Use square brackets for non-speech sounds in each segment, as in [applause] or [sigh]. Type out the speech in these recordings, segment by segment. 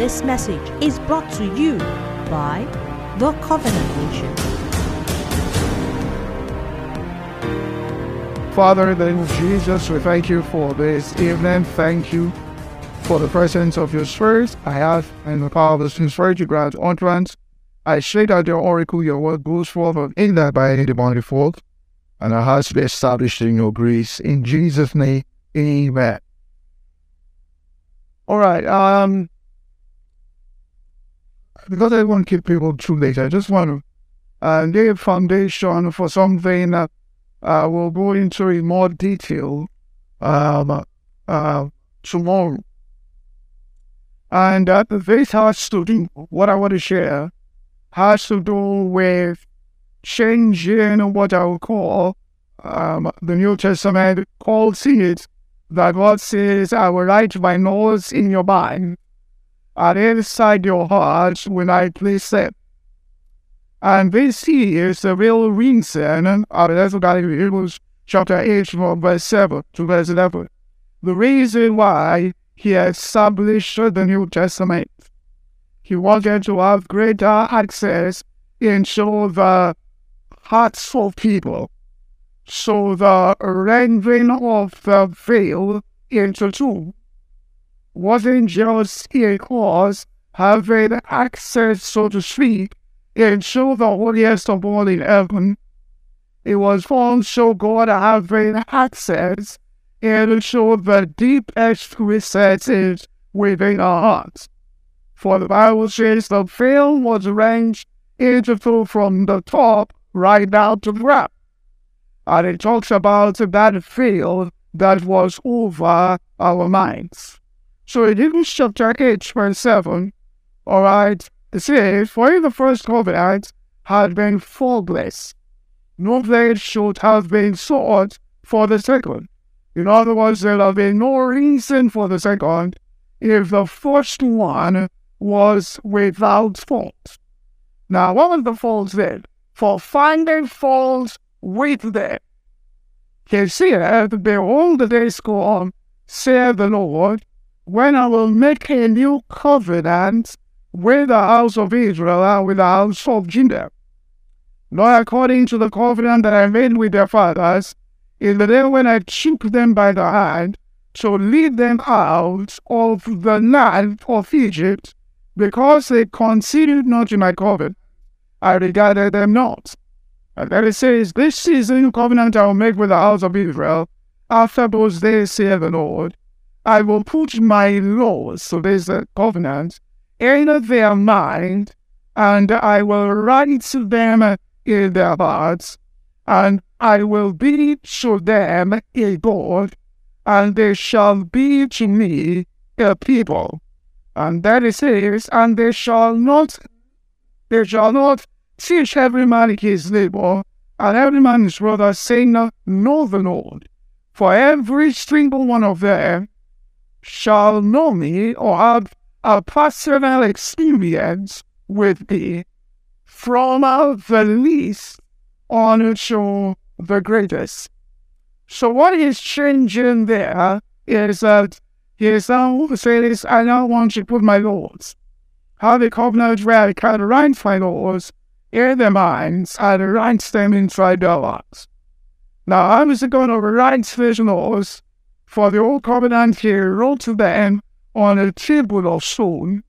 This message is brought to you by The Covenant Nation. Father, in the name of Jesus, we thank you for this evening. Thank you for the presence of your spirit. I have and the power of the spirit to grant utterance. I say that your oracle, your word goes forth in that by any demonic fault, and our hearts be established in your grace. In Jesus' name, amen. All right. Um, because I want to keep people too late, I just want to uh, lay a foundation for something that uh, we'll go into in more detail um, uh, tomorrow. And uh, this has to do, what I want to share, has to do with changing what I would call um, the New Testament calls it that God says, I will write my laws in your mind and inside your heart when I place them. And this is the real reason, and that's what in Hebrews chapter 8, from verse 7 to verse 11. The reason why he established the New Testament. He wanted to have greater access into the hearts of people. So the rending of the veil into two wasn't just a cause having access, so to speak, and show the holiest of all in heaven. It was also God having access and show the deepest recesses within our hearts. For the Bible says the veil was arranged into from the top right down to the ground. And it talks about that veil that was over our minds. So in Hebrews chapter 8, verse 7, alright, it says, For the first covenant had been faultless, no blade should have been sought for the second. In other words, there have been no reason for the second if the first one was without fault. Now, what was the fault then? For finding fault with them. He said, Behold, the days go on, saith the Lord, when I will make a new covenant with the house of Israel and with the house of Judah. Not according to the covenant that I made with their fathers, in the day when I took them by the hand to lead them out of the land of Egypt, because they considered not in my covenant, I regarded them not. And then it says, This is the new covenant I will make with the house of Israel. After those days, saith the Lord, I will put my laws, so there's a covenant, in their mind, and I will write to them in their hearts, and I will be to them a God, and they shall be to me a people. And that it says, and they shall not, they shall not teach every man his neighbor, and every man his brother, saying, Know the Lord. For every single one of them shall know me or have a personal experience with me from the least on to the greatest. So what is changing there is that he is now saying, I now want to put my laws. How the covenant where I can write my laws in their minds and write them inside their hearts. Now I was going to write these laws for the old covenant he wrote to them on a table of stone,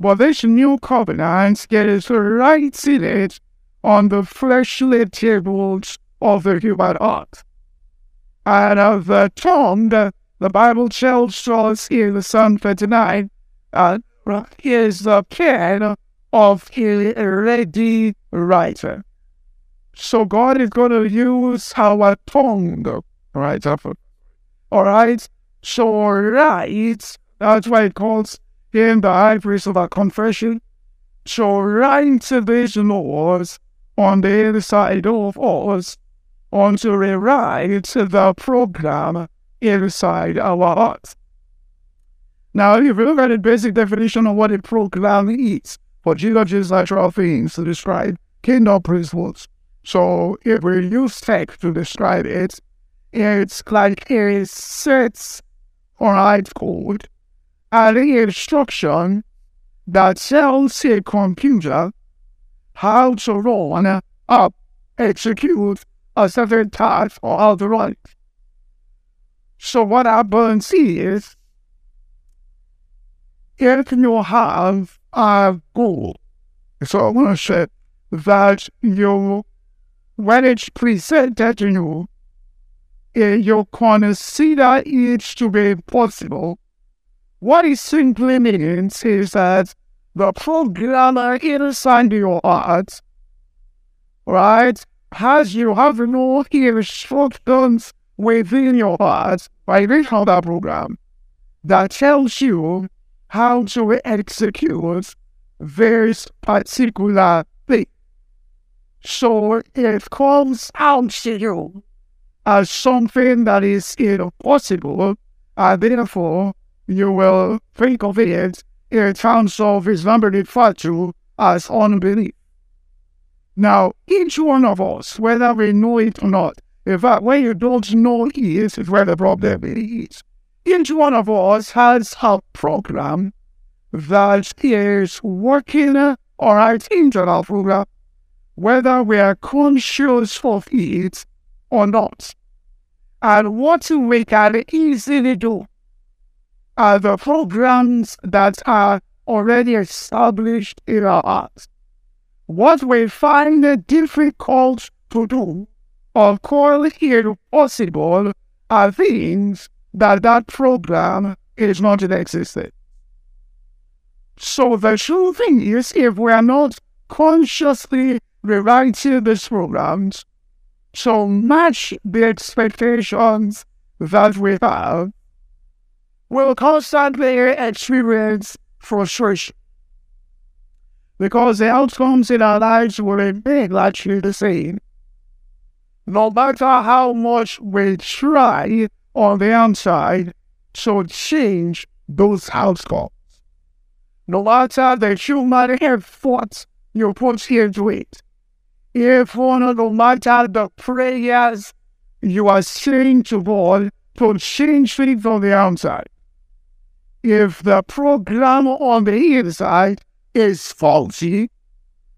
but this new covenant gets right it on the fleshly tables of the human heart. And of the tongue, the, Bible tells us in Psalm 39, uh, is the pen of a ready writer. So God is going to use our tongue, right? All right? So, right, that's why it calls him the high priest of our confession. So, write these laws on the inside of us onto rewrite the program inside our hearts. Now, if you look at the basic definition of what a program is, for Jesus natural things to describe kingdom principles. So if we use tech to describe it, it's like a set or right code and the instruction that tells a computer how to run up, execute a certain task or it. So what happens is, if you have a goal, so I want to say that you, when it's presented to you, you consider it to be possible. What it simply means is that the programmer inside your heart, right, has you have no instructions within your heart by reading that program that tells you how to execute this particular thing. So it comes out to you as something that is impossible, and therefore you will think of it in terms of referred to as unbelief. Now, each one of us, whether we know it or not, in fact, when you don't know it is where the problem is. Each one of us has a program that is working on our internal program, whether we are conscious of it or not. And what we can easily do are the programs that are already established in our hearts. What we find difficult to do or call impossible are things that that program is not in existence. So the true thing is, if we are not consciously rewriting these programs to match the expectations that we have, we'll constantly experience frustration. Because the outcomes in our lives will remain largely the same no matter how much we try on the outside to change those outcomes. No matter the human effort you put into it, if no matter the prayers you are saying to God to change things on the outside, if the program on the inside is faulty,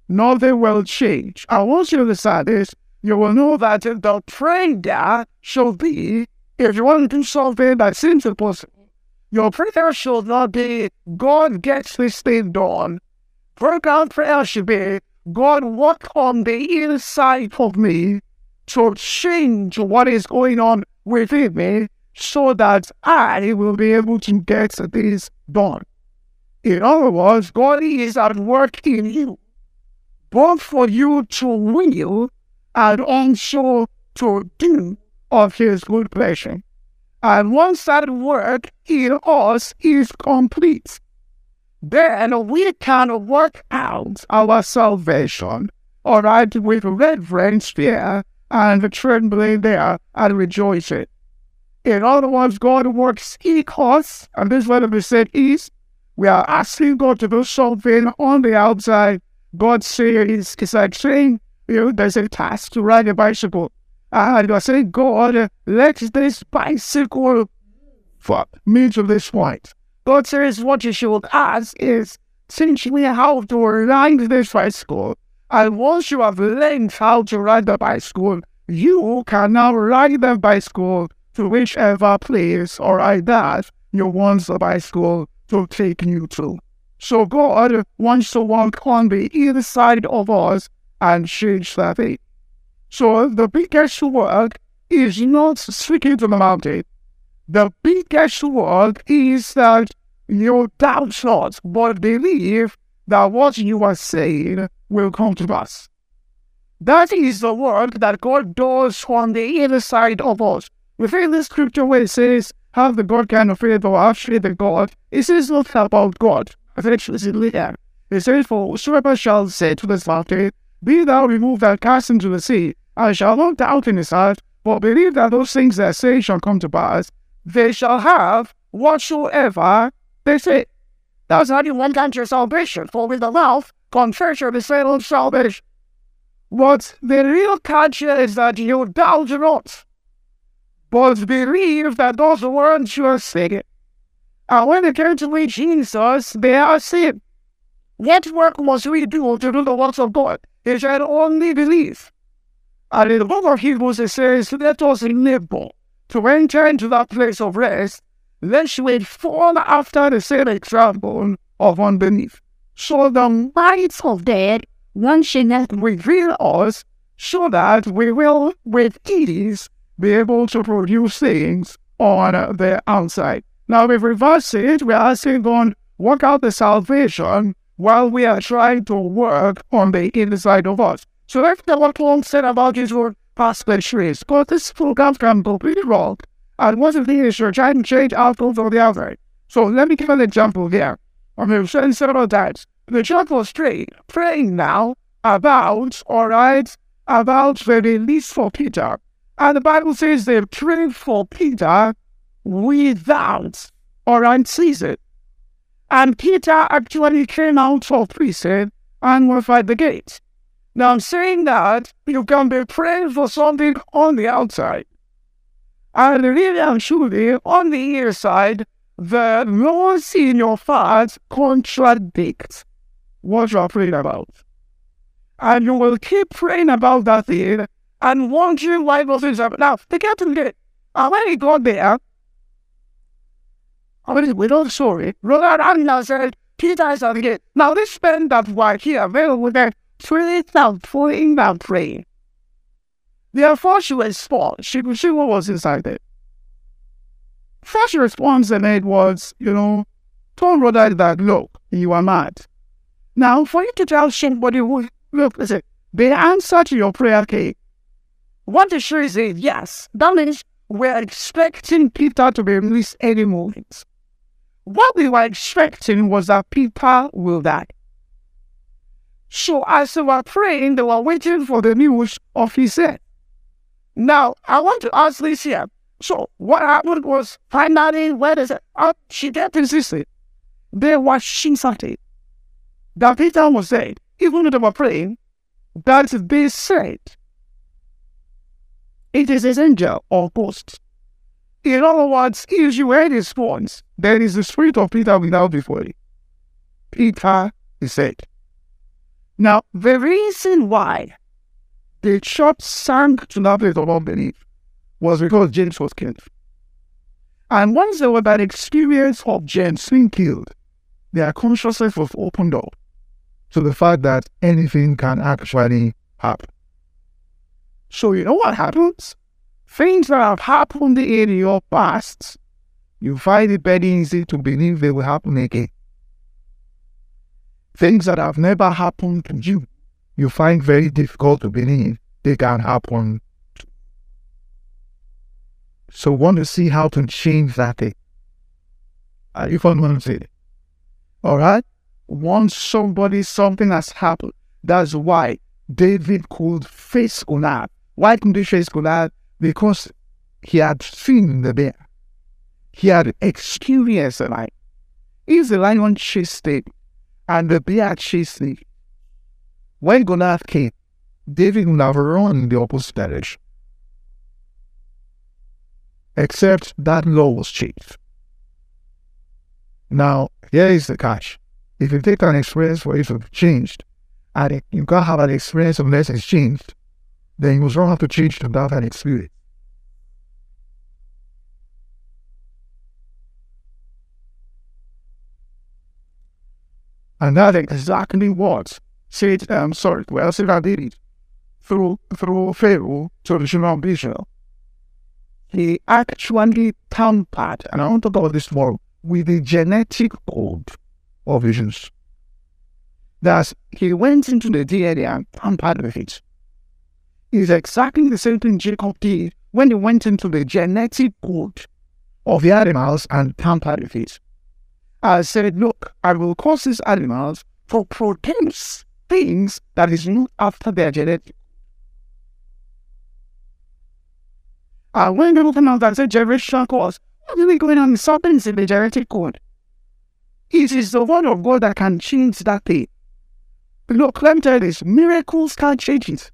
nothing will change. I want you to understand this you will know that the prayer should be, if you want to do something that seems impossible, your prayer should not be, God gets this thing done. Program prayer should be, God, work on the inside of me to change what is going on within me so that I will be able to get this done. In other words, God is at work in you, both for you to will and also to do of his good pleasure. And once that work in us is complete, then we can work out our salvation, all right, with reverence fear and trembling there and rejoicing. In other words, God works in and this is what we said is, we are asking God to do something on the outside. God says, it's like saying, you know, there's a task to ride a bicycle. And I say, God, let this bicycle fuck me to this point. God says, what you should ask is, me how to ride this bicycle. And once you have learned how to ride the bicycle, you can now ride the bicycle to whichever place or ride that you want the bicycle to take you to. So God wants to walk on the inside of us and change that thing. So the biggest work is not speaking to the mountain. The biggest work is that you doubt not, but believe that what you are saying will come to pass. That is the work that God does on the inside of us. Within the scripture where it says, have the God kind of faith or faith in God, it says not about God. Eventually, there. It says, for whosoever shall say to this mountain, be thou removed and cast into the sea. I shall not doubt in his heart, but believe that those things that say shall come to pass. They shall have whatsoever they say. That's how you want your salvation, for with the mouth confess your of salvation. But the real catch is that you doubt not, but believe that those words you are saying. And when they came to meet Jesus, they asked him, What work must we do to do the works of God? He said, only believe. And in the book of Hebrews, it says, let us labor to enter into that place of rest, lest we fall after the same example of unbelief. So the might of should not reveal us so that we will with ease be able to produce things on the outside. Now, if we reverse it, we are saying, God, work out the salvation while we are trying to work on the inside of us. So that's what Paul said about his word perspicuous. Because this program can be wrong. And what if the issue trying to change outcomes on the outside? So let me give an example here. I mean, saying several times. The church was praying, praying now about, all right, about the release for Peter. And the Bible says they prayed for Peter without, right, season. And Peter actually came out of prison and was at the gate. Now I'm saying that you can be praying for something on the outside. And really and truly, on the inside, the laws in your heart contradict what you're praying about. And you will keep praying about that thing and wondering why those things happen. Now, the captain did. And when he got there, I mean, with all story, Ronald Anna said, Peter is at the gate. Now, this man that were here, they were there, three thousand that praying. Therefore, she was small. She see what was inside there. First response they made was, you know, told Rhoda that, look, you are mad. Now, for you to tell somebody who, look, listen, the answer to your prayer came. What the sure is yes, that means we're expecting Peter to be released any moment. What we were expecting was that Peter will die. So as they were praying, they were waiting for the news of his death. Now, I want to ask this here. So what happened was finally, where is it? Uh, she did insisted. There was Shinsati. That Peter was saying, even though they were praying, that they said, it is his angel or ghost in other words, if you heard his voice, there is the spirit of Peter without before you. Peter is said. Now, the reason why the church sank to that place of unbelief was because James was killed. And once they were that experience of James being killed, their consciousness was opened up to the fact that anything can actually happen. So you know what happens? Things that have happened in your past, you find it very easy to believe they will happen again. Things that have never happened to you, you find very difficult to believe they can happen. So want to see how to change that thing. Are you following what I'm saying? Alright? Once somebody, something has happened, that's why David could face Goliath. Why couldn't he face Goliath? because he had seen the bear. He had experienced the lion. If the lion chased him and the bear chased him, when Goliath came, David would have run the opposite direction. Except that law was changed. Now, here is the catch. If you take an experience for it to be changed, and you can't have an experience unless it's changed, then you don't have to change to have experience. And that exactly what said, um, sorry, well, I did it through, through Pharaoh to the children Israel. He actually tampered, and I want to talk about this more, with the genetic code of visions. Thus, he went into the DNA and tampered with it is exactly the same thing Jacob did when he went into the genetic code of the animals and tampered with it. I said, look, I will cause these animals to produce things that is not after their genetic. And when people come out and say generation cause, what we going on? Something's in the genetic code. It is the word of God that can change that thing. Look, let me tell you this miracles can't change it.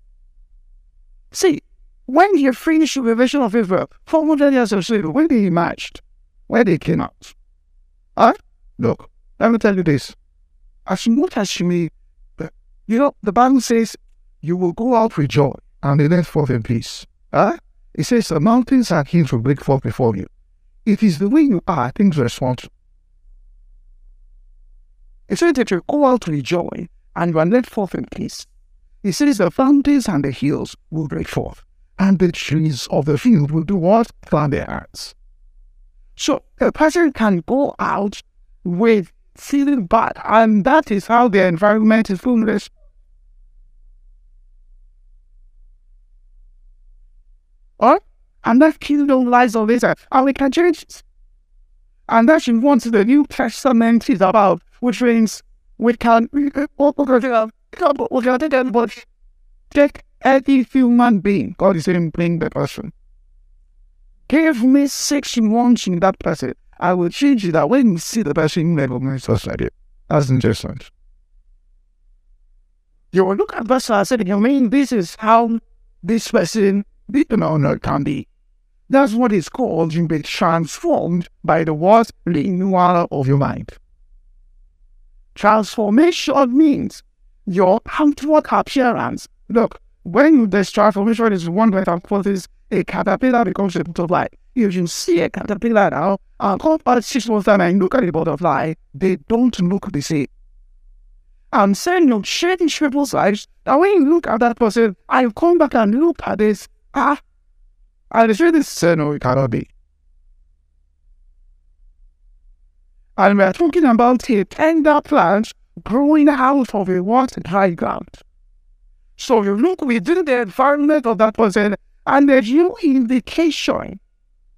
See, when you finish the revision of Israel, 400 years of slavery, when they emerged, where they came out. Huh? Look, let me tell you this. as much as you may, you know, the Bible says, you will go out with joy and be led forth in peace. Huh? It says the mountains and hills will break forth before you. It is the way you are, things respond to. It says that you go out with joy and you are led forth in peace. It says the mountains and the hills will break forth, and the trees of the field will do what? Plant their hearts. So a person can go out with feeling bad, and that is how the environment is foolish. Or, and that kingdom lies on this earth, and we can change it. And that's what the New Testament is about, which means we can, we can, take anybody, take any human being, God is saying, bring the person. Give me six months in that person. I will change it that when you see the person, you recognize us like it. That's interesting. You will look at person and say, you mean this is how this person, know, no, can be. That's what is called you being transformed by the word renewal of your mind. Transformation means your outward appearance. Look, when this transformation is one way that causes a caterpillar becomes a butterfly. You can see a caterpillar now, and come back six months and look at the butterfly, they don't look the same. I'm saying you change people's lives. Now when you look at that person, I come back and look at this, ah, and say this say no, it cannot be. And we are talking about a tender plant growing out of a what dry ground. So you look within the environment of that person and there's no indication,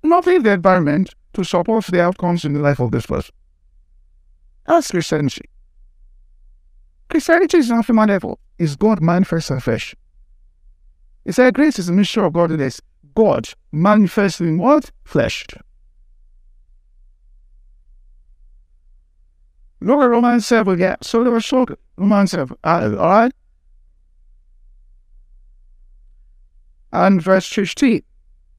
not in the environment, to support the outcomes in the life of this person. That's Christianity. Christianity is not human level, it's God manifest in flesh. He said grace is a mixture of godliness. God manifest in what? Flesh. Look at Romans 7 again. So was short Romans 7. Uh, all right? And verse 15.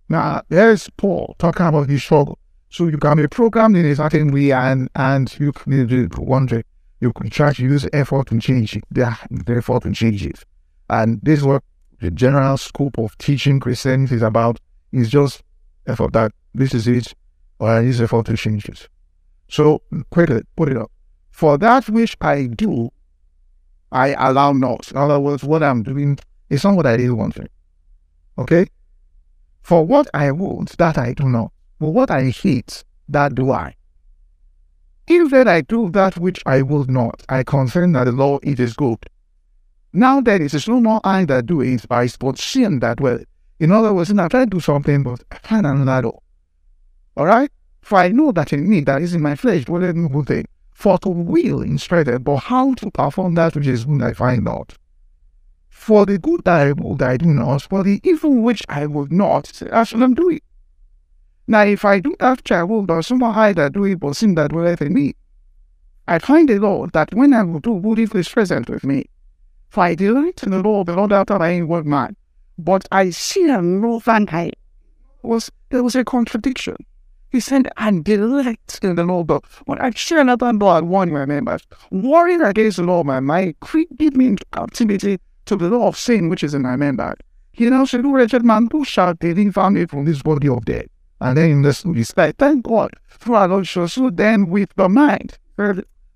Now, there's Paul talking about his struggle. So you can be programmed in a certain way and, and you can do one thing. You can try to use effort to change it, the, the effort to change it. And this is what the general scope of teaching Christianity is about, is just effort that this is it, or I use effort to change it. So quickly, put it up. For that which I do, I allow not. In other words, what I'm doing is not what I really want. Okay? For what I want, that I do not. For what I hate, that do I. If then I do that which I will not, I confess that the law it is good. Now then it is no more I that do it, but but sin that will. In other words, I try to do something, but I find another law. Alright? For I know that in me, that is in my flesh, dwelleth no good thing. For to will instructed, but how to perform that which is good I find not. For the good that I will, that I do not, for the evil which I will not, I shall not do it. Now, if I do that which I will, I that do but sin that dwelleth in me. I find the Lord that when I will do good, evil is present with me. For I delight in the Lord, the Lord after my inward man. But I see a no than I was there was a contradiction. He said, I delight in the Lord, but when I see another blood, one my members, warring against the Lord, my mind, creeping me into captivity to the law of sin which is in my member. He now said, O wretched man, who shall deliver me from this body of death? And then in this respect, thank God for our Lord. So then with the mind,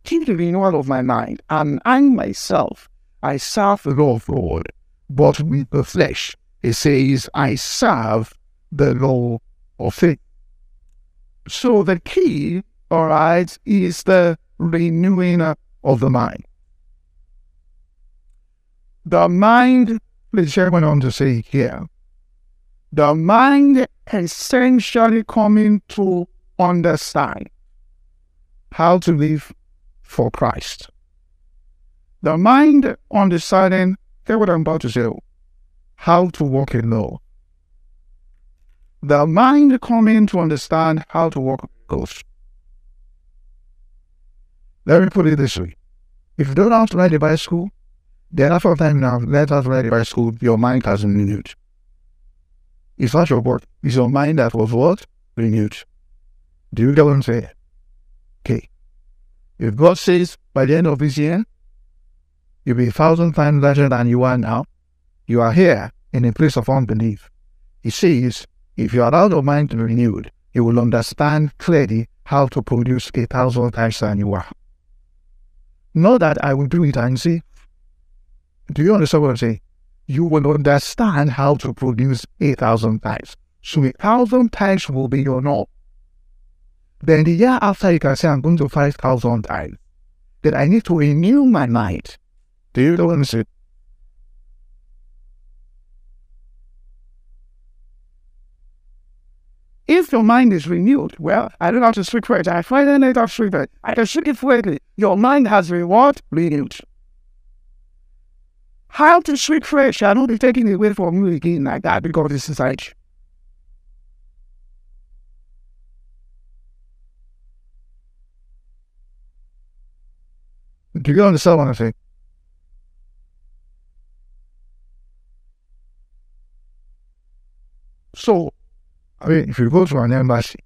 keep the renewal of my mind, and I myself, I serve the law of God. But with the flesh, it says, I serve the law of sin. So the key, all right, is the renewing of the mind. The mind, please went on to say here, the mind essentially coming to understand how to live for Christ. The mind understanding, hear what I'm about to say, how to walk in law. The mind coming to understand how to walk Ghost. Let me put it this way. If you don't know how to ride a bicycle, the of time now, let us ready by school, your mind has renewed. It's not your work, it's your mind that was what? Renewed. Do you get what I'm saying? Okay. If God says by the end of this year, you'll be a thousand times larger than you are now, you are here in a place of unbelief. He says, if you allow your mind to be renewed, you will understand clearly how to produce a thousand times than you are. Not that I will do it and see. Do you understand what I'm saying? You will understand how to produce a thousand times. So a thousand times will be your norm. Then the year after you can say I'm going to five thousand times. Then I need to renew my mind. Do you know what I'm saying? If your mind is renewed, well, I don't have to speak for it. I find a native speaker. I can speak it fluently. Your mind has reward? Renewed. How to speak French? I don't be taking it away from you again like that because this is like. Do you understand what I'm saying? So, I mean, if you go to an embassy,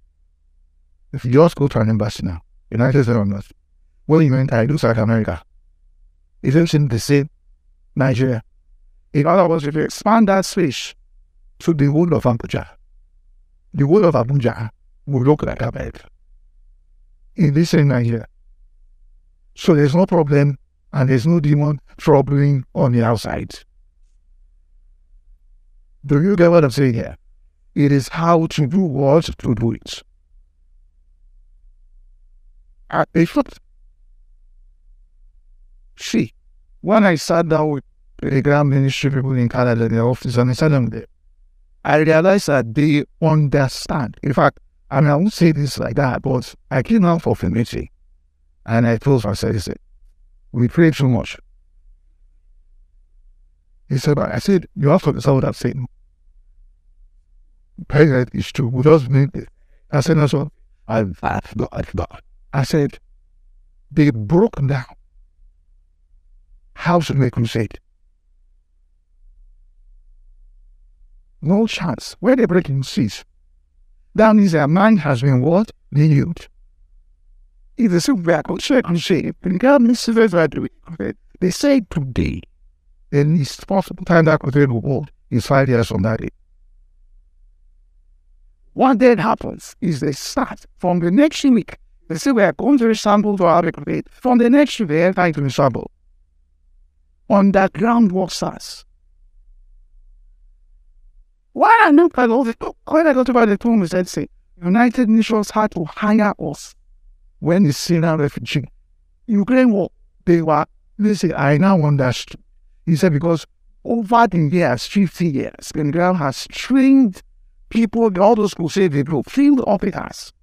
if you just go to an embassy now, United States do you mean I do South America? Isn't the same Nigeria? In other words, if you expand that space to the whole of Abuja, the whole of Abuja will look like America in this same Nigeria. So there's no problem and there's no demon troubling on the outside. Do you get what I'm saying here? It is how to do what to do it. I, if see, when I sat down with the Graham Ministry people in Canada in the office and I down there, I realized that they understand. In fact, I mean, I won't say this like that, but I came out of a and I told myself, I said, we pray too much. He said, I said, you have to understand what I'm saying president is to who does need it. I said, that's what I thought. I said, they broke down how to make crusade. No chance. Where they breaking seas. That means their mind has been what? Renewed. If are and God needs to do it. They say today, the least possible time that crusade will hold is five years from that day. What then happens is they start from the next week. They say we are going to resample to our rate. From the next week, they On into ground, Underground workers. Why I look at all the when I got about the problem is that say United Nations had to hire us when the Syrian refugee Ukraine war they were listen, I now understand. He said because over the years, 50 years, Bengal has trained people, all those crusade people, field officers,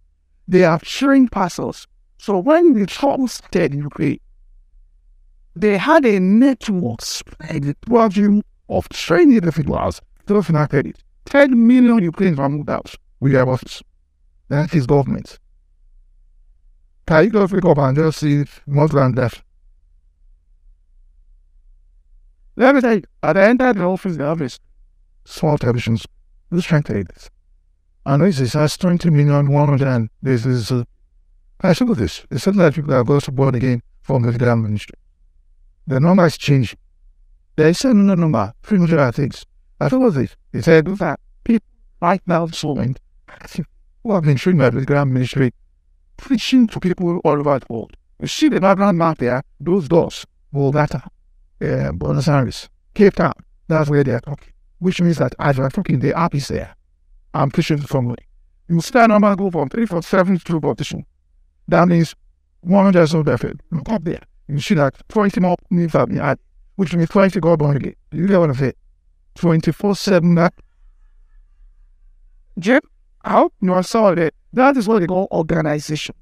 they are sharing parcels. So when the trouble started in Ukraine, they had a network spread throughout you of training individuals to financial it. 10 million Ukrainians were moved out with their office. That is government. Can you go pick up and just see murder and death? Let me tell you, at the end of the office, the office, small televisions, Let's translate this. And this has 20 million, 100, and this is, uh, I look at this. It's something that people are going to born again from the Graham ministry. The number is changing. There is another number, 300 things. I thought this. They said that people right now flowing who have been trained by the Graham ministry preaching to people all over the world. You see the background map there, those doors, Bogota, uh, Buenos Aires, Cape Town, that's where they are talking which means that as you're talking, the app is there. I'm pushing firmly. You start number go from 347 to partition. That means 100 is not perfect. Look up there. You see that 20 more that add, which means 20 go born again. You get what I'm saying? 24 7 that. Jim, I hope you are solid. That is what they call organization.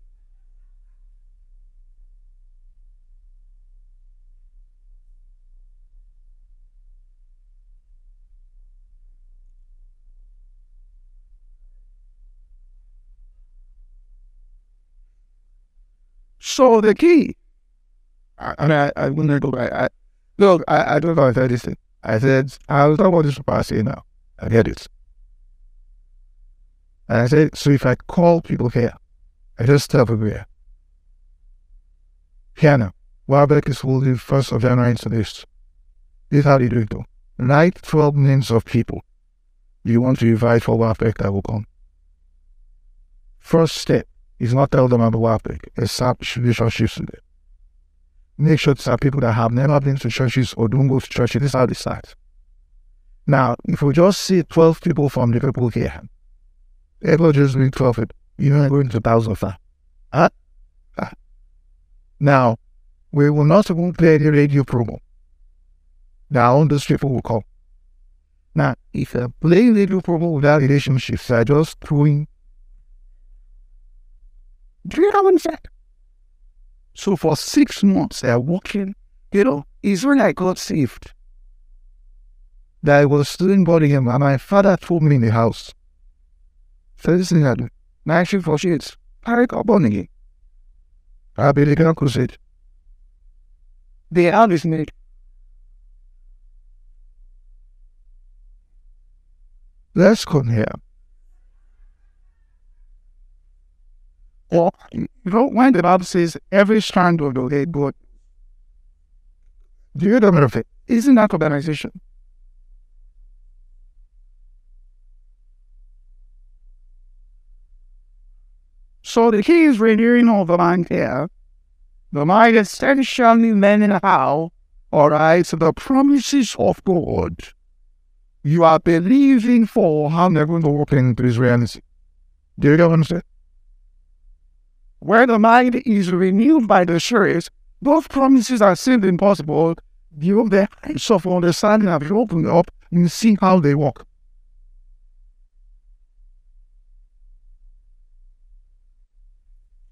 So the key, I, and I, I wouldn't go back. I, look, I, I don't know if I listen. I said, I was talking about this capacity now. I get it. And I said, so if I call people here, I just tell people here, Piano. Welbeck is holding first of January into this. Is how they do it though. Write 12 names of people you want to invite for Welbeck that will come. First step is not tell them about Welbeck, establish relationships with them. Make sure to have people that have never been to churches or don't go to churches. This is how they start. Now, if we just see 12 people from Liverpool here, it will just be 12 people, you're not going to thousands of that. Huh? huh? Now, we will not even play the radio promo. Now, those people will call. Now, if I play radio promo without relationships, I just throwing. Do you know what I'm saying? So for six months, they're working. You know, it's when I got saved that I was still in Birmingham, and my father told me in the house. So this thing I for shit, I got born again. I believe in the crusade. They are listening. Let's come here. Or, you know, when the Bible says every strand of the head God, do you know of it? Isn't that organization? So the key is renewing of the mind here. The mind essentially learning how, all right, the promises of God you are believing for how they're going to work into this reality. Do you get what I'm saying? Where the mind is renewed by the Spirit, both promises are seemed impossible. You the eyes of understanding have opened up and see how they work.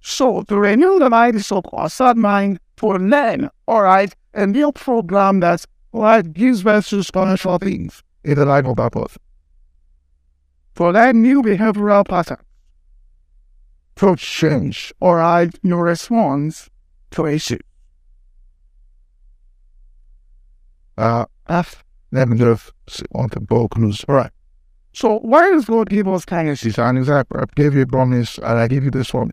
So to renew the mind is of course that mind to learn, all right, a new program that right, gives birth to spiritual things in the life of that person. For that new behavioral pattern to change or right your response to issues. Uh, F, just on the. All right. So why does God give us kindness? And exactly, I gave you a promise and I give you this one.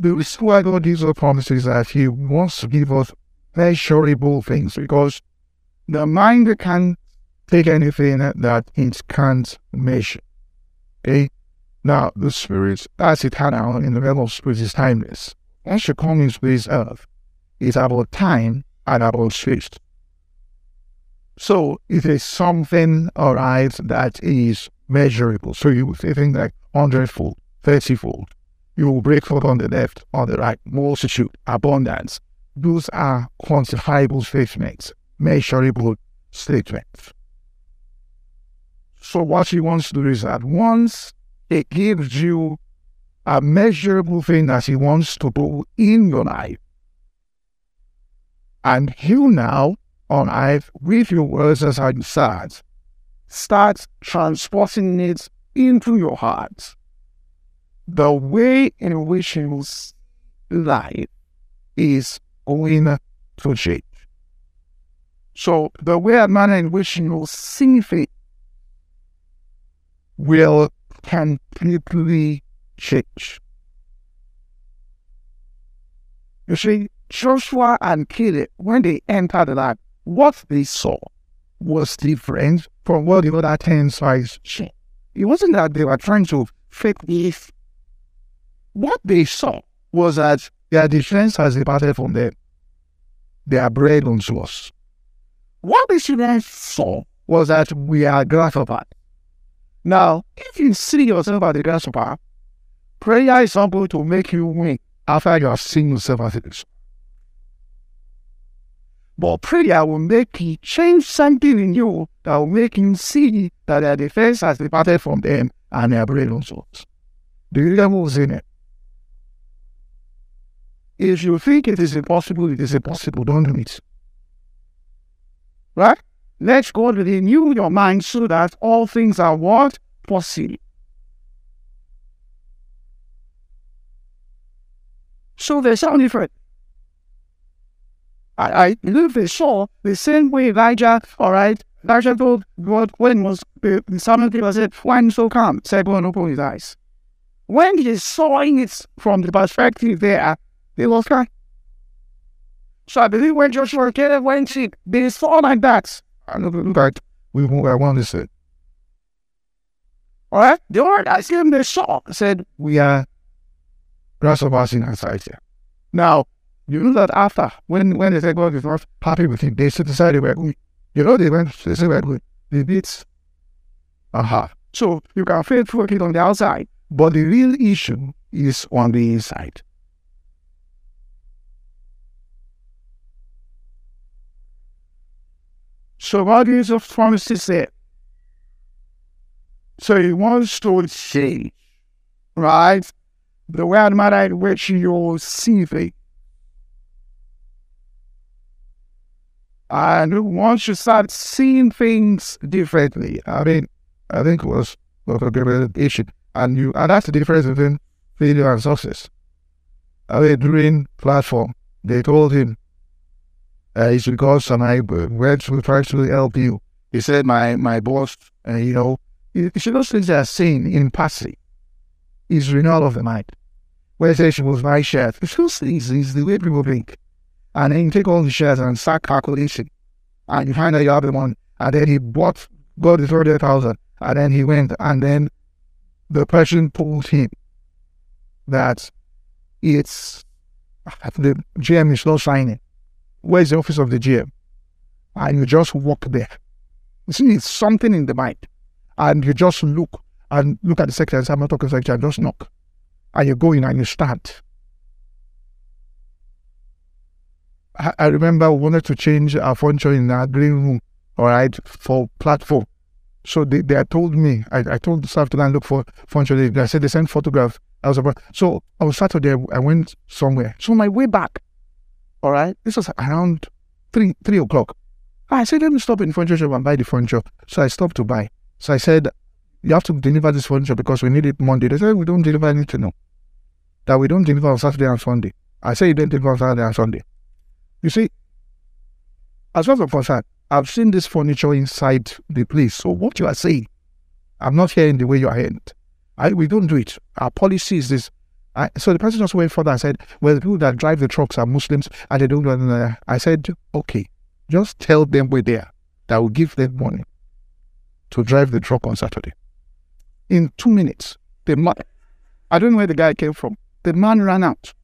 The reason why God gives us promises is that He wants to give us measurable things because the mind can't take anything that it can't measure. Okay? Now, the spirit, as it had out in the realm of spirit, is timeless. As you come into this earth, it's about time and about space. So it is something, alright, that is measurable. So you would think like 100 fold, 30 fold. You will break forth on the left, on the right, multitude, abundance. Those are quantifiable statements, measurable statements. So what he wants to do is that once he gives you a measurable thing that he wants to do in your life, and you now, on earth, with your words as I said, start transporting it into your heart. The way in which you see life is going to change. So the way and manner in which you see things will completely change. You see, Joshua and Caleb, when they entered the land, what they saw was different from what the other 10 spies saw. It wasn't that they were trying to fake this. What they saw was that their defense has departed from them. They are bread unto us. What they saw was that we are gratified. Now, if you see yourself as a grasshopper, prayer is going to make you win after you have seen yourself as a grasshopper. But prayer will make you change something in you that will make you see that their defense has departed from them and they are breaking souls. Do you get what I'm saying? If you think it is impossible, it is impossible. Don't do it. Right? Let God renew your mind so that all things are what? Possible. So they sound different. I, I believe they saw the same way Elijah, all right, Elijah told God when was the sermon people said, when so come, said go and open his eyes. When he saw it from the perspective there, they was crying. So I believe when Joshua Caleb went in, they saw like that. At we I want to say. All right, the Lord asked him, they saw, said, We are grasshoppers in our sight here. Now, you know that after, when when they said God is not happy with him, they decided were going. You know, they went, they said, we're going. They. Aha. So you can faithful it on the outside, but the real issue is on the inside. So what Jesus promised to say. So he wants to change, right? The way and manner in which you see things. And once you start seeing things differently, I mean, I think it was a good issue. And you and that's the difference between failure and success. I mean, during platform, they told him uh, it's because I went to try to help you. He said, my my boss, uh, you know, you should those things are saying in passing is renewal of the mind. Where she was my shares, it's those things is the way people think. And then you take all the shares and start calculation. And you find out you have the one. And then he bought, got the 30,000. And then he went. And then the person told him that it's the GM is not signing. Where's the office of the GM? And you just walk there. You see, it's something in the mind. And you just look and look at the secretary and say, I'm not talking to secretary, I just knock. And you go in and you start. I, I remember we wanted to change our furniture in our green room, all right, for platform. So they, they told me, I, I told the staff to go and look for furniture. They, they said they sent photographs. I was about, so I was Saturday, I went somewhere. So my way back, all right, this was around three three o'clock. Ah, I said, let me stop in the furniture shop and buy the furniture. So I stopped to buy. So I said, you have to deliver this furniture because we need it Monday. They said, we don't deliver anything, no. That we don't deliver on Saturday and Sunday. I said, you don't deliver on Saturday and Sunday. You see, as far as I'm concerned, I've seen this furniture inside the place. So what you are saying, I'm not hearing the way you are hearing it. I, we don't do it. Our policy is this. I, so the person just went further and said, well, the people that drive the trucks are Muslims and they don't do that. Uh, I said, okay, just tell them we're there. That will give them money to drive the truck on Saturday. In two minutes, the man, I don't know where the guy came from. The man ran out.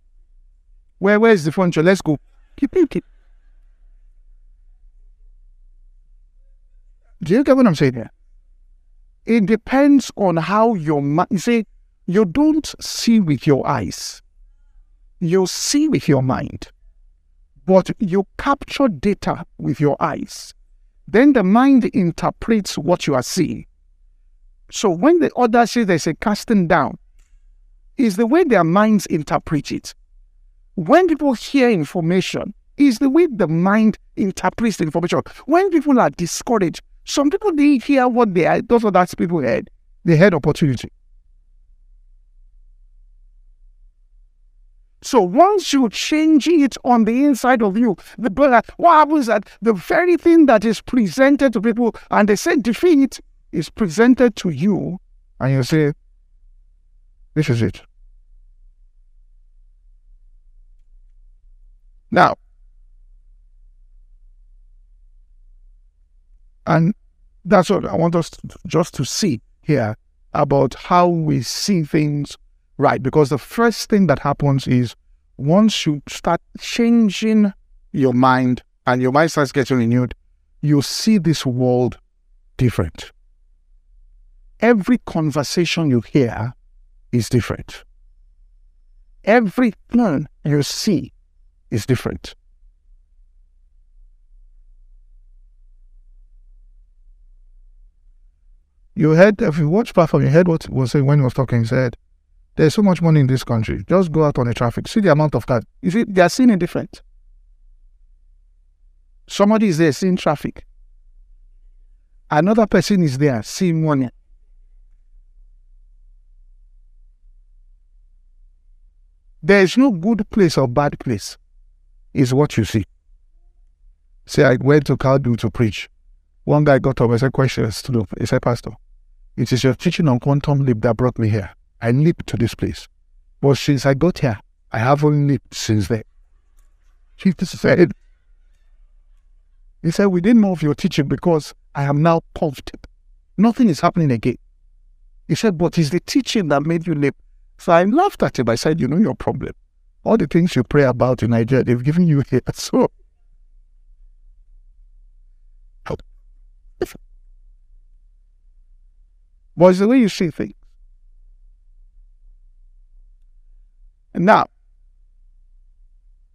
Where, where is the furniture? Let's go. Keep, keep, keep. Do you get what I'm saying here? It depends on how your mind. You see, you don't see with your eyes. You see with your mind, but you capture data with your eyes. Then the mind interprets what you are seeing. So when the other says there's a casting down, is the way their minds interpret it when people hear information, is the way the mind interprets the information. When people are discouraged, some people didn't hear what they those other people heard. They had opportunity. So once you change it on the inside of you, the what happens that the very thing that is presented to people and they say defeat is presented to you, and you say, This is it. Now, and that's what I want us to, just to see here about how we see things right. Because the first thing that happens is once you start changing your mind and your mind starts getting renewed, you see this world different. Every conversation you hear is different. Everything you see is different. You heard, if you watch platform, you heard what was saying when he was talking. He said, There's so much money in this country. Just go out on the traffic, see the amount of cars. You see, they are seeing it different. Somebody is there seeing traffic. Another person is there seeing money. There is no good place or bad place is what you see. Say, I went to Kaldu to preach. One guy got up and said, questions to do. He said, Pastor, it is your teaching on quantum leap that brought me here. I leaped to this place. But since I got here, I haven't leaped since then. He said, he said, we didn't know of your teaching because I am now comfortable. Nothing is happening again. He said, but it's the teaching that made you live. So I laughed at him. I said, you know your problem. All the things you pray about in Nigeria, they've given you here. [laughs] So but it's the way you see things. Now,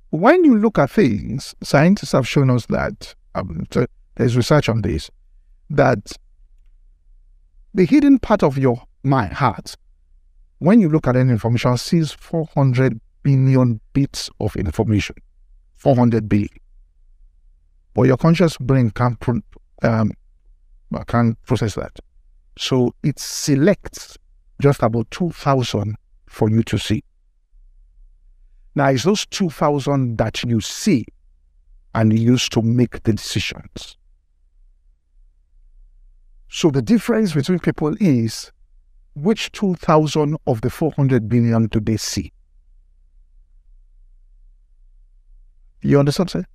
when you look at things, scientists have shown us that um, so there's research on this that the hidden part of your mind, heart, when you look at any information, sees 400 billion bits of information. 400 billion. But your conscious brain can't, um, can't process that. So it selects just about 2,000 for you to see. Now, it's those 2,000 that you see and use to make the decisions. So the difference between people is which 2,000 of the 400 billion do they see? You understand, sir?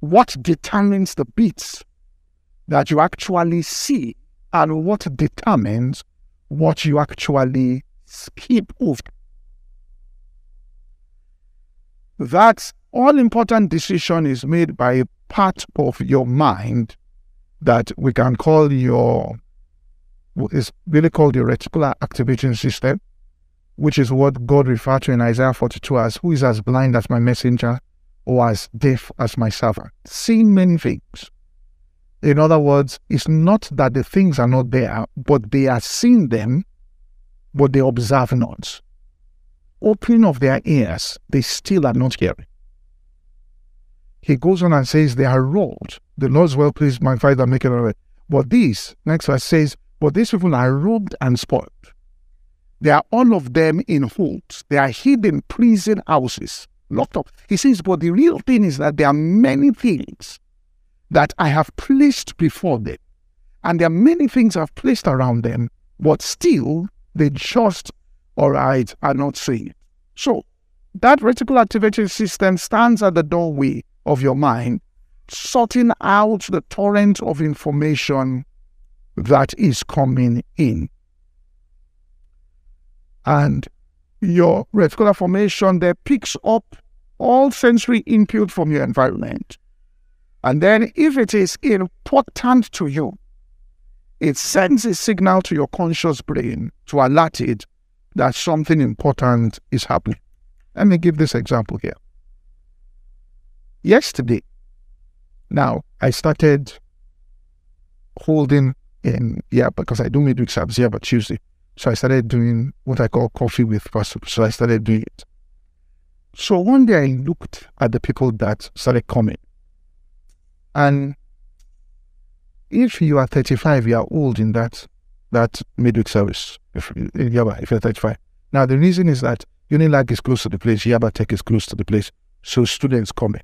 What determines the bits that you actually see and what determines what you actually skip over. That all important decision is made by a part of your mind that we can call your is really called the reticular activation system, which is what God referred to in Isaiah 42 as who is as blind as my messenger or as deaf as my servant, seeing many things. In other words, it's not that the things are not there, but they are seeing them but they observe not. Opening of their ears, they still are not hearing. He goes on and says, They are rolled. The Lord's well pleased, my father, make it. But these, next verse says, But these people are robbed and spoiled. They are all of them in holes. They are hidden prison houses, locked up. He says, But the real thing is that there are many things that I have placed before them. And there are many things I've placed around them, but still the just, all right, are not saved. So that reticular activation system stands at the doorway of your mind, sorting out the torrent of information that is coming in. And your reticular formation there picks up all sensory input from your environment. And then, if it is important to you, it sends a signal to your conscious brain to alert it that something important is happening. Let me give this example here. Yesterday, now I started holding in, yeah, because I do midweek service here, but Tuesday. So I started doing what I call coffee with gossip. So I started doing it. So one day I looked at the people that started coming. And if you are 35 you are old in that that midweek service, if, if you're 35. Now, the reason is that Unilag is close to the place, Yaba Tech is close to the place, so students come in.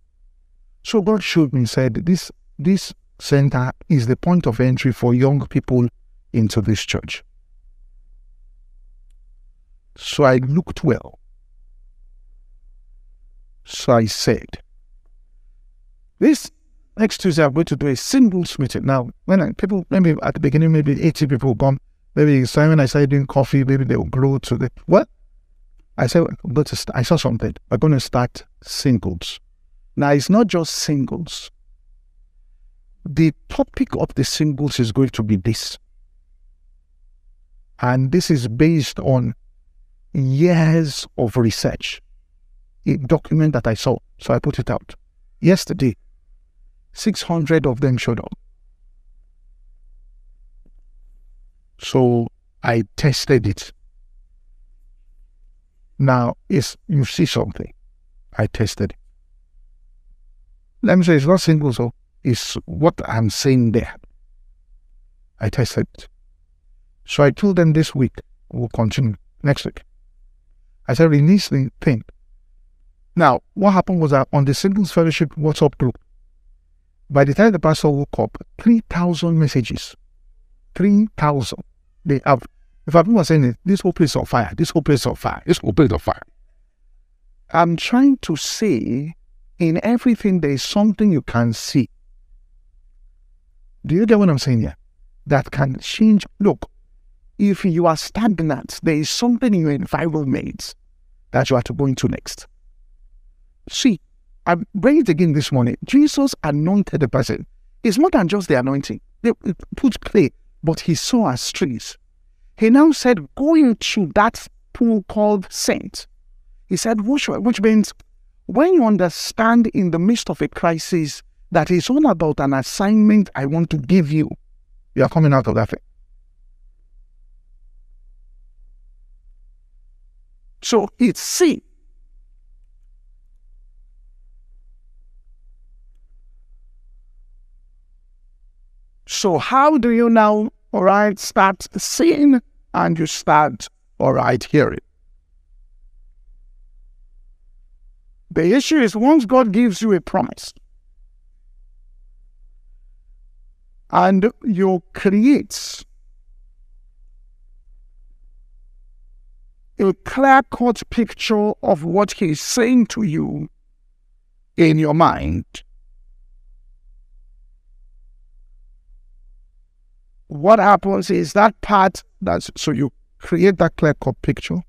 So God showed me, said, this, this center is the point of entry for young people into this church. So I looked well. So I said, this next Tuesday I'm going to do a singles meeting. Now, when I, people, maybe at the beginning, maybe 80 people come. Maybe when I started doing coffee, maybe they will grow to the, what? I said, I saw something. We're going to start singles. Now, it's not just singles. The topic of the singles is going to be this. And this is based on years of research, a document that I saw. So I put it out. Yesterday, 600 of them showed up. So I tested it. Now, is you see something, I tested it. Let me say it's not single, so it's what I'm saying there. I tested it. So I told them this week, we'll continue next week. I said, release the thing. Now, what happened was that on the Singles Fellowship WhatsApp group, by the time the pastor woke up, 3,000 messages. 3,000. They have, if people are saying, this whole place is on fire, this whole place is on fire, this whole place is on fire. I'm trying to say in everything there is something you can see. Do you get what I'm saying here? That can change. Look, if you are stagnant, there is something in your environment that you are to go into next. See, I read it again this morning. Jesus anointed the person. It's more than just the anointing. They put clay, but he saw as trees. He now said, Go into that pool called Saint. He said, which, which means when you understand in the midst of a crisis that it's all about an assignment I want to give you, you are coming out of that thing. So it's see. So how do you now, all right, start seeing and you start, all right, hearing? The issue is once God gives you a promise and you create a clear cut picture of what He's saying to you in your mind. What happens is that part that's so you create that clear cut picture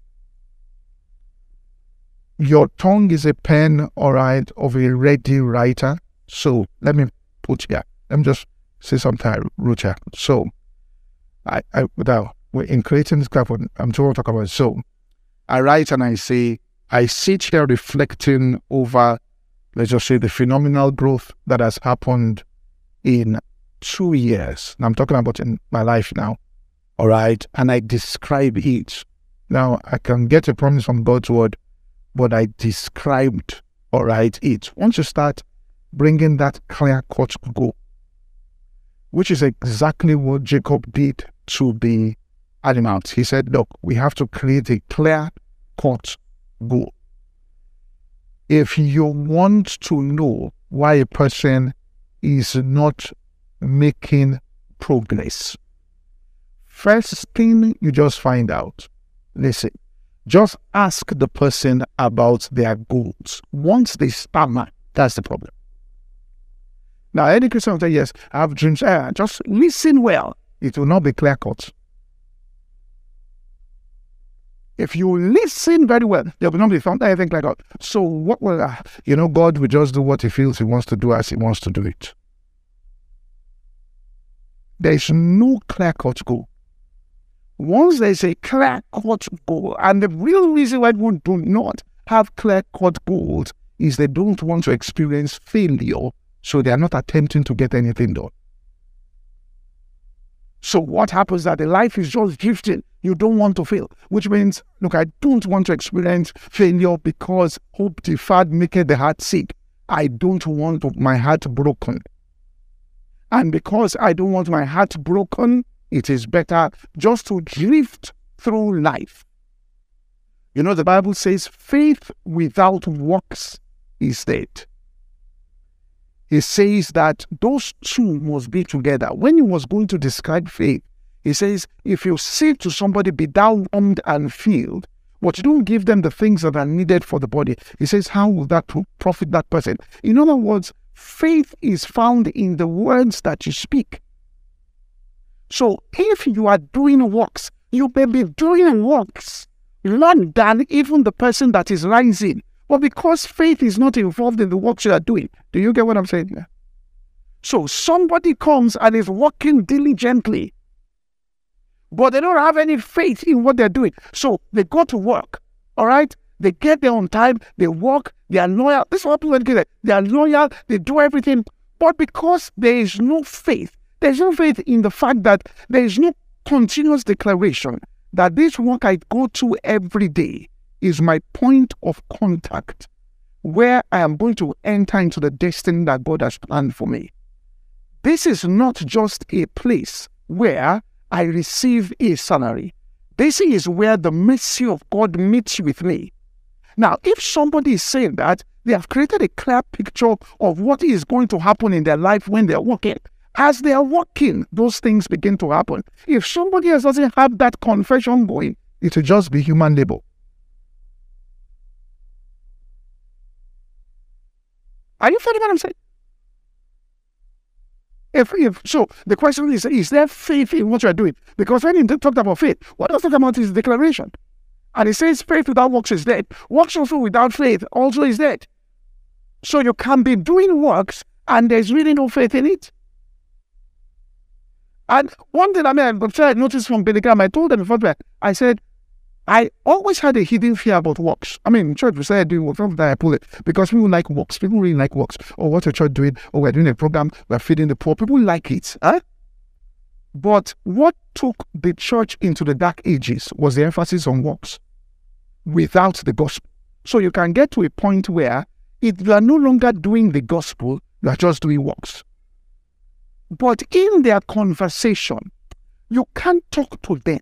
your tongue is a pen, all right, of a ready writer. So let me put here. Let me just say something, Rucha. So I, I without in creating this graph, I'm trying to talk about. So I write and I say, I sit here reflecting over, let's just say, the phenomenal growth that has happened in two years. I'm talking about in my life now. All right. And I describe it. Now I can get a promise from God's word but I described, all right, it. Once you start bringing that clear cut goal, which is exactly what Jacob did to the animals. He said, Look, we have to create a clear cut goal. If you want to know why a person is not making progress, first thing you just find out listen, just ask the person about their goals. Once they stammer, that's the problem. Now, any Christian will say, Yes, I have dreams. Uh, just listen well. It will not be clear cut. If you listen very well, there will not be found anything like that. So, what will, uh, you know, God will just do what He feels He wants to do as He wants to do it. There is no clear cut goal. Once there's a clear cut goal, and the real reason why people do not have clear cut goals is they don't want to experience failure, so they are not attempting to get anything done. So what happens that the life is just drifting. You don't want to fail, which means, look, I don't want to experience failure because hope deferred maketh the heart sick. I don't want my heart broken. And because I don't want my heart broken, it is better just to drift through life. You know, the Bible says faith without works is dead. He says that those two must be together. When he was going to describe faith, he says, if you say to somebody, be thou warmed and filled, but you don't give them the things that are needed for the body, he says, how will that profit that person? In other words, faith is found in the words that you speak. So if you are doing works, you may be doing works not than even the person that is rising. But because faith is not involved in the works you are doing, do you get what I'm saying? So somebody comes and is working diligently, but they don't have any faith in what they're doing. So they go to work, all right? They get there on time, they work, they are loyal. This is what people get. They are loyal, they do everything. But because there is no faith, there's no faith in the fact that there is no continuous declaration that this work I go to every day is my point of contact where I am going to enter into the destiny that God has planned for me. This is not just a place where I receive a salary. This is where the mercy of God meets with me. Now, if somebody is saying that, they have created a clear picture of what is going to happen in their life when they're working. As they are walking, those things begin to happen. If somebody else doesn't have that confession going, it will just be human labor. Are you following what I'm saying? If, if so, the question is: Is there faith in what you are doing? Because when you talked about faith, what he's talking about is declaration, and he says faith without works is dead. Works also without faith also is dead. So you can be doing works, and there's really no faith in it. And one thing I mean, I noticed from Billy Graham, I told them before I said I always had a hidden fear about works. I mean, church, we started doing work. From that, I pull it because people like works. People really like works. Or oh, what's your church doing? Or oh, we're doing a program. We're feeding the poor. People like it. Huh? But what took the church into the dark ages was the emphasis on works without the gospel. So you can get to a point where if you are no longer doing the gospel, you are just doing works. But in their conversation, you can't talk to them.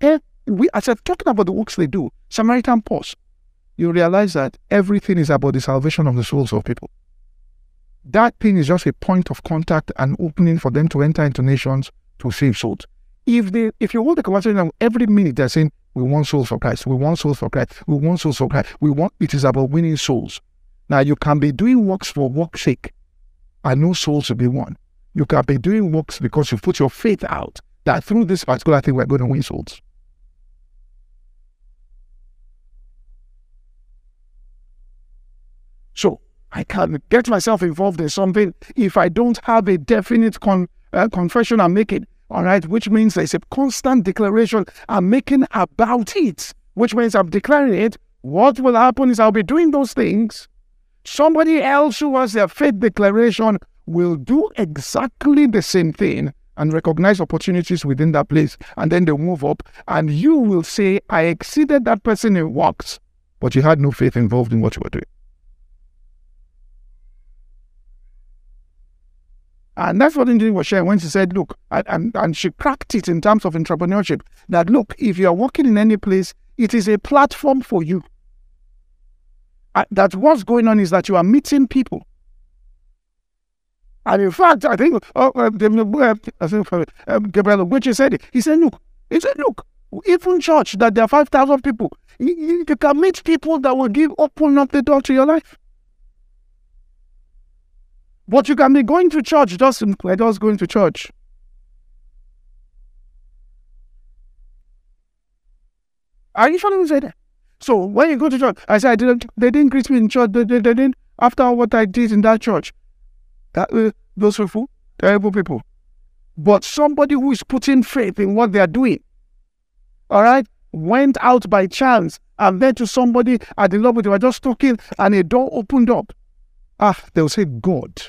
Eh? we, as I'm talking about the works they do, Samaritan's Purse, you realize that everything is about the salvation of the souls of people. That thing is just a point of contact and opening for them to enter into nations to save souls. If they, if you hold the conversation every minute they're saying, we want souls for Christ, we want souls for Christ, we want souls for Christ, we want, it is about winning souls. Now you can be doing works for work's sake and no souls to be won. You can be doing works because you put your faith out that through this particular thing we're going to win souls. So I can't get myself involved in something if I don't have a definite con- uh, confession I'm making. All right, which means there's a constant declaration I'm making about it, which means I'm declaring it. What will happen is I'll be doing those things. Somebody else who has their faith declaration will do exactly the same thing and recognize opportunities within that place. And then they'll move up, and you will say, I exceeded that person in works, but you had no faith involved in what you were doing. And that's what Injini was sharing when she said, look, and, and she cracked it in terms of entrepreneurship, that look, if you are working in any place, it is a platform for you. Uh, that what's going on is that you are meeting people. And in fact, I think oh, uh, uh, uh Gabriel Which said it. He said, look, he said, look, even church that there are 5,000 people, you, you can meet people that will give open up the door to your life. But you can be going to church just like just going to church. Are you following me? So when you go to church, I said I didn't. They didn't greet me in church. They, they, they didn't. After what I did in that church, that uh, those people, terrible people. But somebody who is putting faith in what they are doing, all right, went out by chance and then to somebody at the lobby. They were just talking, and a door opened up. Ah, they'll say, God,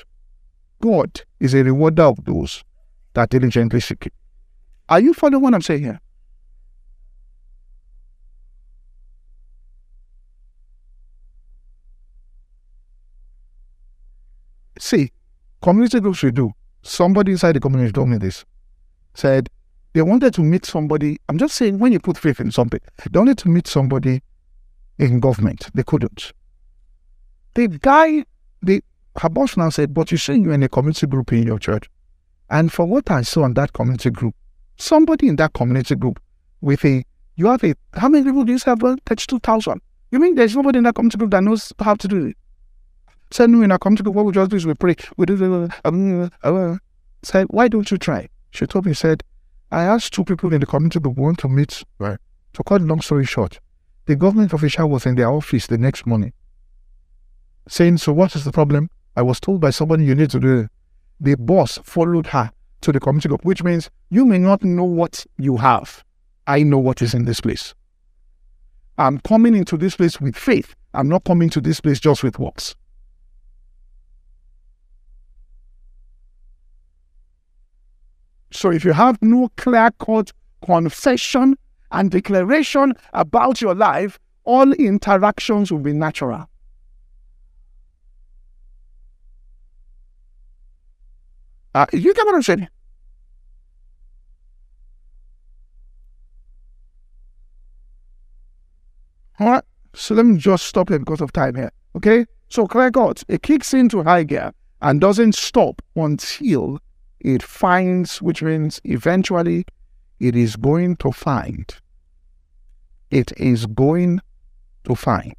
God is a rewarder of those that diligently seek Him. Are you following what I'm saying here? See, community groups we do. Somebody inside the community told me this. Said they wanted to meet somebody. I'm just saying when you put faith in something, they wanted to meet somebody in government. They couldn't. The guy, the her boss now said, But you say you're in a community group in your church. And for what I saw in that community group, somebody in that community group with a, you have a, how many people do you have? 32,000. You mean there's nobody in that community group that knows how to do it? Said, no, in our community group, what we just do is we pray. We do, um, uh, said, why don't you try? She told me, said, I asked two people in the community group want to meet, right? To cut a long story short, the government official was in their office the next morning saying, so what is the problem? I was told by somebody you need to do. The boss followed her to the community group, which means you may not know what you have. I know what is in this place. I'm coming into this place with faith. I'm not coming to this place just with works. So if you have no clear cut confession and declaration about your life, all interactions will be natural. Uh, you get what I'm saying? All right. So let me just stop here because of time here. Okay. So clear God, it kicks into high gear and doesn't stop until it finds, which means eventually it is going to find. It is going to find.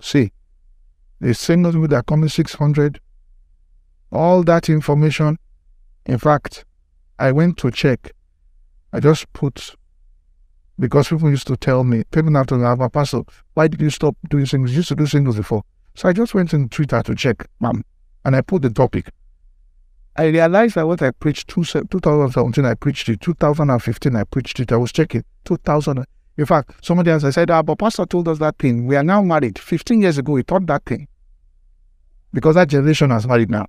See, the singles with are coming 600. All that information. In fact, I went to check. I just put, because people used to tell me, people have to have a pastor, why did you stop doing singles? You used to do singles before. So I just went on Twitter to check, ma'am, and I put the topic. I realized that what I preached two, 2017, I preached it. 2015, I preached it. I was checking. 2000. In fact, somebody else, I said, ah, but Pastor told us that thing. We are now married. 15 years ago, he taught that thing. Because that generation has married now.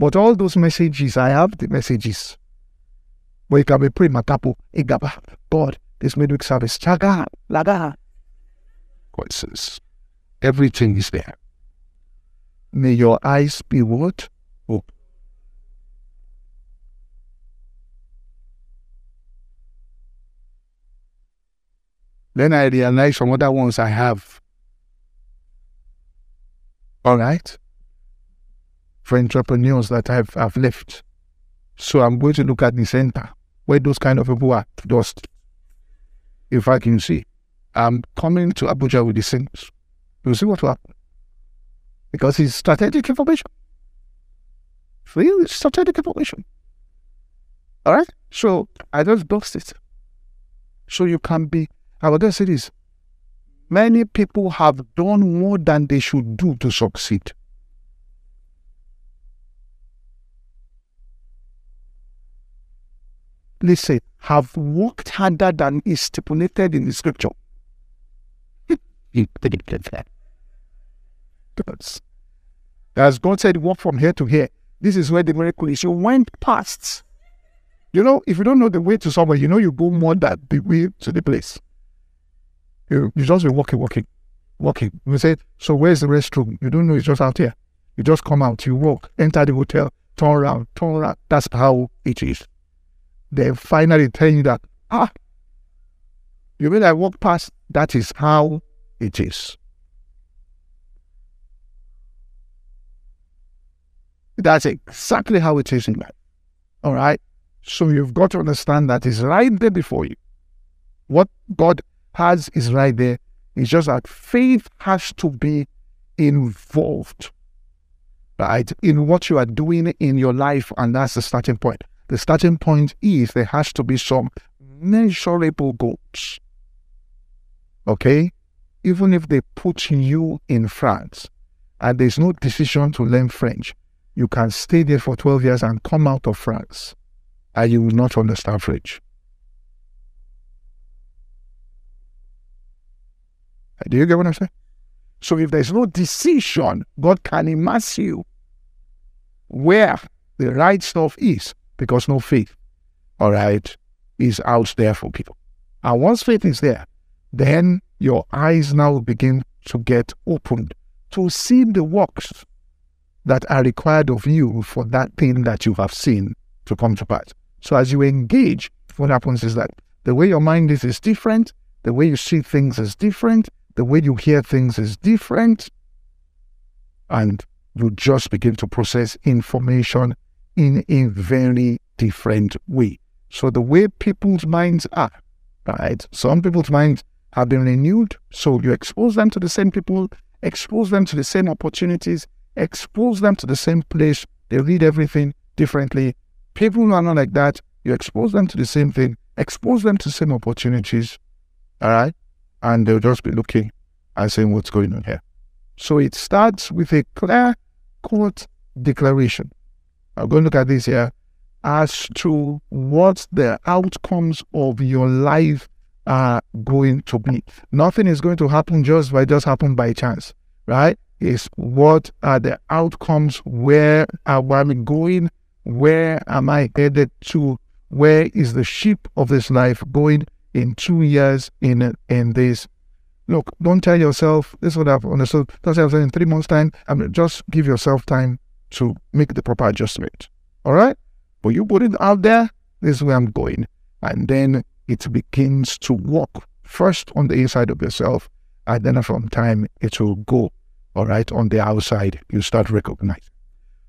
But all those messages, I have the messages. But you can be praying, Matapo, Igaba, God, this midweek service, Chaga, Laga. God says, everything is there. May your eyes be what? Open. Then I realize some other ones I have. All right? For entrepreneurs that I've, I've left. So I'm going to look at the center where those kind of people are just. If I can see, I'm coming to Abuja with the things. You'll see what will happen because it's strategic information. Really strategic information. All right? So I just boxed it. So you can be, I will just say this. Many people have done more than they should do to succeed. Listen, have worked harder than is stipulated in the scripture. Because as God said, walk from here to here. This is where the miracle is. You went past. You know, if you don't know the way to somewhere, you know you go more than the way to the place. You, you just be walking, walking, walking. We say, so where's the restroom? You don't know it's just out here. You just come out, you walk, enter the hotel, turn around, turn around. That's how it is. They finally tell you that, ah, you mean I walk past? That is how it is. That's exactly how it is in life. All right. So you've got to understand that it's right there before you. What God has is right there. It's just that faith has to be involved, right, in what you are doing in your life. And that's the starting point. The starting point is there has to be some measurable goals. Okay? Even if they put you in France and there's no decision to learn French, you can stay there for 12 years and come out of France and you will not understand French. Do you get what I'm saying? So if there's no decision, God can immerse you where the right stuff is because no faith, all right, is out there for people. And once faith is there, then your eyes now begin to get opened to see the works that are required of you for that thing that you have seen to come to pass. So as you engage, what happens is that the way your mind is is different, the way you see things is different, the way you hear things is different, and you just begin to process information in a very different way. So the way people's minds are, right? Some people's minds have been renewed, so you expose them to the same people, expose them to the same opportunities, expose them to the same place. They read everything differently. People who are not like that, you expose them to the same thing, expose them to the same opportunities. All right. And they'll just be looking and saying what's going on here. So it starts with a clear court declaration. I'm going to look at this here as to what the outcomes of your life are going to be. Nothing is going to happen just by just happen by chance, right? is what are the outcomes? Where am I going? Where am I headed to? Where is the ship of this life going in two years in in this? Look, don't tell yourself this is what I've understood. Don't tell yourself in three months' time. I mean, just give yourself time to make the proper adjustment. All right? But you put it out there, this is where I'm going. And then it begins to work first on the inside of yourself, and then from time it will go all right, on the outside, you start recognizing.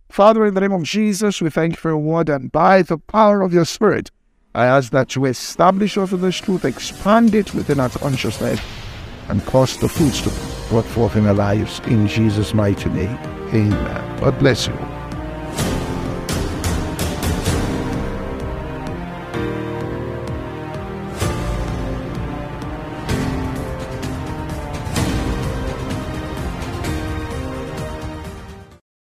Father, in the name of Jesus, we thank you for your word, and by the power of your spirit, I ask that you establish us in this truth, expand it within our consciousness, and cause the fruits to brought forth in our lives in Jesus' mighty name. Amen. God bless you.